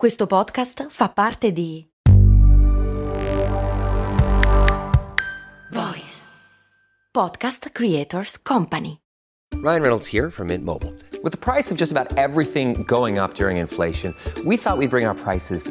Questo podcast fa parte di Voice Podcast Creators Company. Ryan Reynolds here from Mint Mobile. With the price of just about everything going up during inflation, we thought we'd bring our prices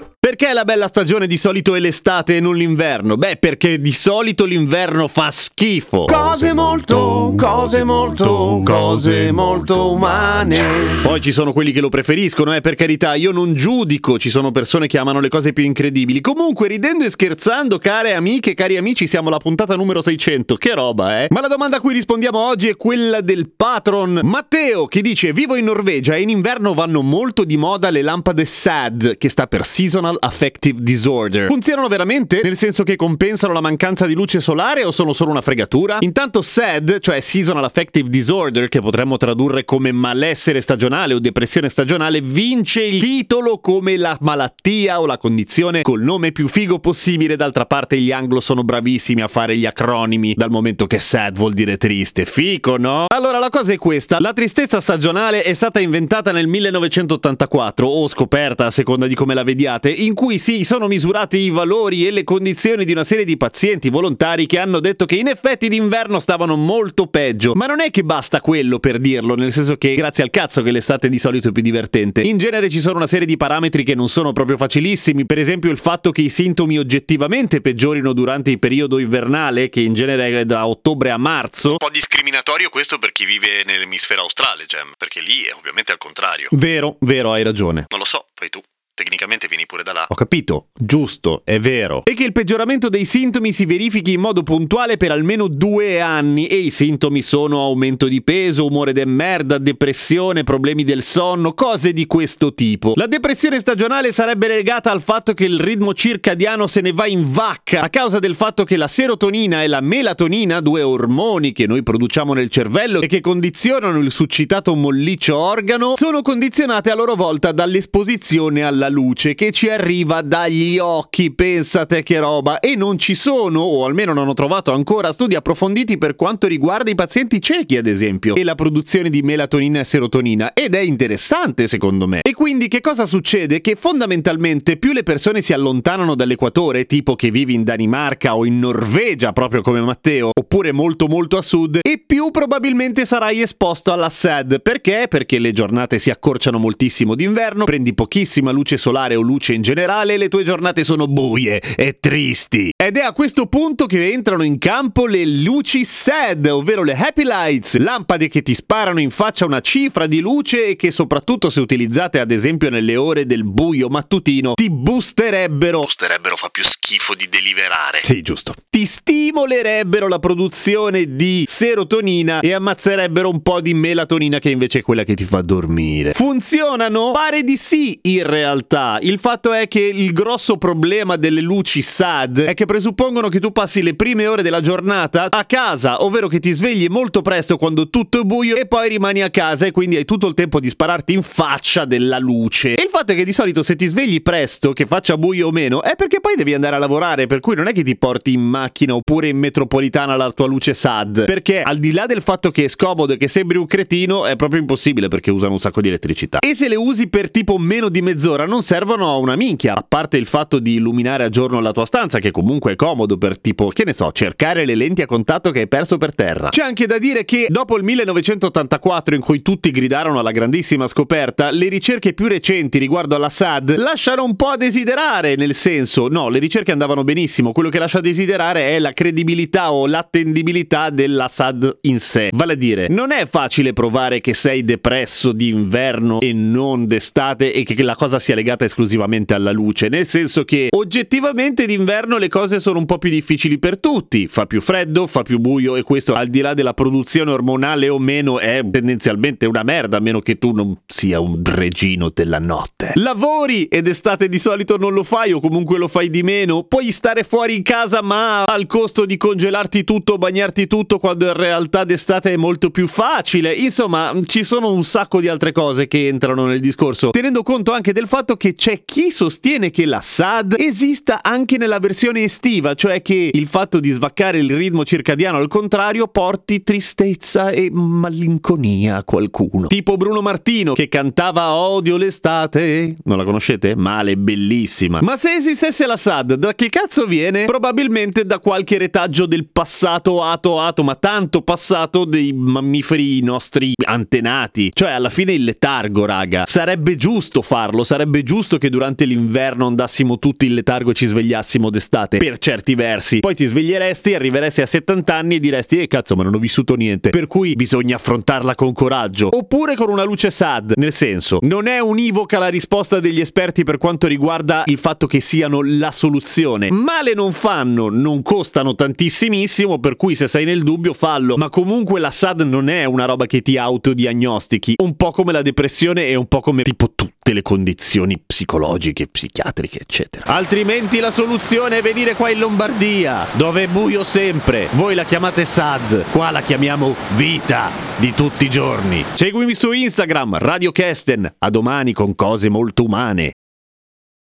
Perché la bella stagione di solito è l'estate e non l'inverno? Beh, perché di solito l'inverno fa schifo. Cose molto, cose molto, cose molto umane. Poi ci sono quelli che lo preferiscono, eh, per carità, io non giudico, ci sono persone che amano le cose più incredibili. Comunque, ridendo e scherzando, care amiche cari amici, siamo alla puntata numero 600. Che roba, eh? Ma la domanda a cui rispondiamo oggi è quella del patron Matteo, che dice: Vivo in Norvegia e in inverno vanno molto di moda le lampade SAD, che sta per Seasonal Affective Disorder. Funzionano veramente? Nel senso che compensano la mancanza di luce solare o sono solo una fregatura? Intanto SAD, cioè Seasonal Affective Disorder, che potremmo tradurre come malessere stagionale o depressione stagionale, vince il titolo come la malattia o la condizione col nome più figo possibile. D'altra parte gli anglo sono bravissimi a fare gli acronimi, dal momento che SAD vuol dire triste. Fico, no? Allora la cosa è questa, la tristezza stagionale è stata inventata nel 1984 o scoperta a seconda di come la vediate, in cui si sono misurati i valori e le condizioni di una serie di pazienti volontari che hanno detto che in effetti d'inverno stavano molto peggio. Ma non è che basta quello per dirlo, nel senso che grazie al cazzo che l'estate di solito è più divertente. In genere ci sono una serie di parametri che non sono proprio facilissimi, per esempio il fatto che i sintomi oggettivamente peggiorino durante il periodo invernale, che in genere è da ottobre a marzo. Un po' discriminatorio questo per chi vive nell'emisfero australe, Gem, perché lì è ovviamente al contrario. Vero, vero, hai ragione. Non lo so, fai tu. Tecnicamente vieni pure da là. Ho capito, giusto, è vero. E che il peggioramento dei sintomi si verifichi in modo puntuale per almeno due anni e i sintomi sono aumento di peso, umore de merda, depressione, problemi del sonno, cose di questo tipo. La depressione stagionale sarebbe legata al fatto che il ritmo circadiano se ne va in vacca a causa del fatto che la serotonina e la melatonina, due ormoni che noi produciamo nel cervello e che condizionano il succitato molliccio organo, sono condizionate a loro volta dall'esposizione alla luce che ci arriva dagli occhi, pensate che roba, e non ci sono, o almeno non ho trovato ancora, studi approfonditi per quanto riguarda i pazienti ciechi, ad esempio, e la produzione di melatonina e serotonina, ed è interessante secondo me. E quindi che cosa succede? Che fondamentalmente più le persone si allontanano dall'equatore, tipo che vivi in Danimarca o in Norvegia, proprio come Matteo, oppure molto molto a sud, e più probabilmente sarai esposto alla SAD. Perché? Perché le giornate si accorciano moltissimo d'inverno, prendi pochissima luce solare o luce in generale le tue giornate sono buie e tristi. Ed è a questo punto che entrano in campo le luci SAD, ovvero le Happy Lights, lampade che ti sparano in faccia una cifra di luce e che soprattutto se utilizzate ad esempio nelle ore del buio mattutino ti boosterebbero Boosterebbero fa più schifo di deliberare. sì, giusto. Ti stimolerebbero la produzione di serotonina e ammazzerebbero un po' di melatonina che invece è quella che ti fa dormire. Funzionano? Pare di sì, in realtà. Il fatto è che il grosso problema delle luci SAD è che presuppongono che tu passi le prime ore della giornata a casa, ovvero che ti svegli molto presto quando tutto è buio e poi rimani a casa e quindi hai tutto il tempo di spararti in faccia della luce. E il fatto è che di solito se ti svegli presto, che faccia buio o meno, è perché poi devi andare a lavorare, per cui non è che ti porti in macchina oppure in metropolitana la tua luce SAD, perché al di là del fatto che è scomodo e che sembri un cretino, è proprio impossibile perché usano un sacco di elettricità. E se le usi per tipo meno di mezz'ora non servono a una minchia, a parte il fatto di illuminare a giorno la tua stanza, che comunque è comodo per tipo, che ne so, cercare le lenti a contatto che hai perso per terra. C'è anche da dire che dopo il 1984 in cui tutti gridarono alla grandissima scoperta, le ricerche più recenti riguardo alla SAD lasciano un po' a desiderare, nel senso, no, le ricerche andavano benissimo, quello che lascia a desiderare è la credibilità o l'attendibilità della SAD in sé. Vale a dire, non è facile provare che sei depresso d'inverno e non d'estate e che la cosa sia legata esclusivamente alla luce, nel senso che oggettivamente d'inverno le cose sono un po' più difficili per tutti, fa più freddo, fa più buio e questo al di là della produzione ormonale o meno è tendenzialmente una merda, a meno che tu non sia un regino della notte. Lavori ed estate di solito non lo fai o comunque lo fai di meno, puoi stare fuori in casa ma al costo di congelarti tutto, bagnarti tutto quando in realtà d'estate è molto più facile. Insomma, ci sono un sacco di altre cose che entrano nel discorso, tenendo conto anche del fatto che c'è chi sostiene che la SAD esista anche nella versione estiva, cioè che il fatto di svaccare il ritmo circadiano al contrario porti tristezza e malinconia a qualcuno. Tipo Bruno Martino che cantava Odio l'estate. Non la conoscete? Male, bellissima. Ma se esistesse la SAD, da che cazzo viene? Probabilmente da qualche retaggio del passato ato ato, ma tanto passato dei mammiferi nostri antenati. Cioè, alla fine il letargo, raga. Sarebbe giusto farlo, sarebbe giusto che durante l'inverno andassimo tutti in letargo e ci svegliassimo d'estate, per certi versi. Poi ti sveglieresti, arriveresti a 70 anni e diresti, eh cazzo, ma non ho vissuto niente. Per cui bisogna affrontarla con coraggio. Oppure con una luce sad, nel senso, non è univoca la risposta degli esperti per quanto riguarda il fatto che siano la soluzione. Male non fanno, non costano tantissimissimo, per cui se sei nel dubbio fallo. Ma comunque la SAD non è una roba che ti autodiagnostichi, un po' come la depressione e un po' come tipo tutte le condizioni psicologiche, psichiatriche, eccetera. Altrimenti la soluzione è venire qua in Lombardia, dove è buio sempre. Voi la chiamate SAD, qua la chiamiamo vita di tutti i giorni. Seguimi su Instagram, Radio Kesten. A domani con cose molto umane.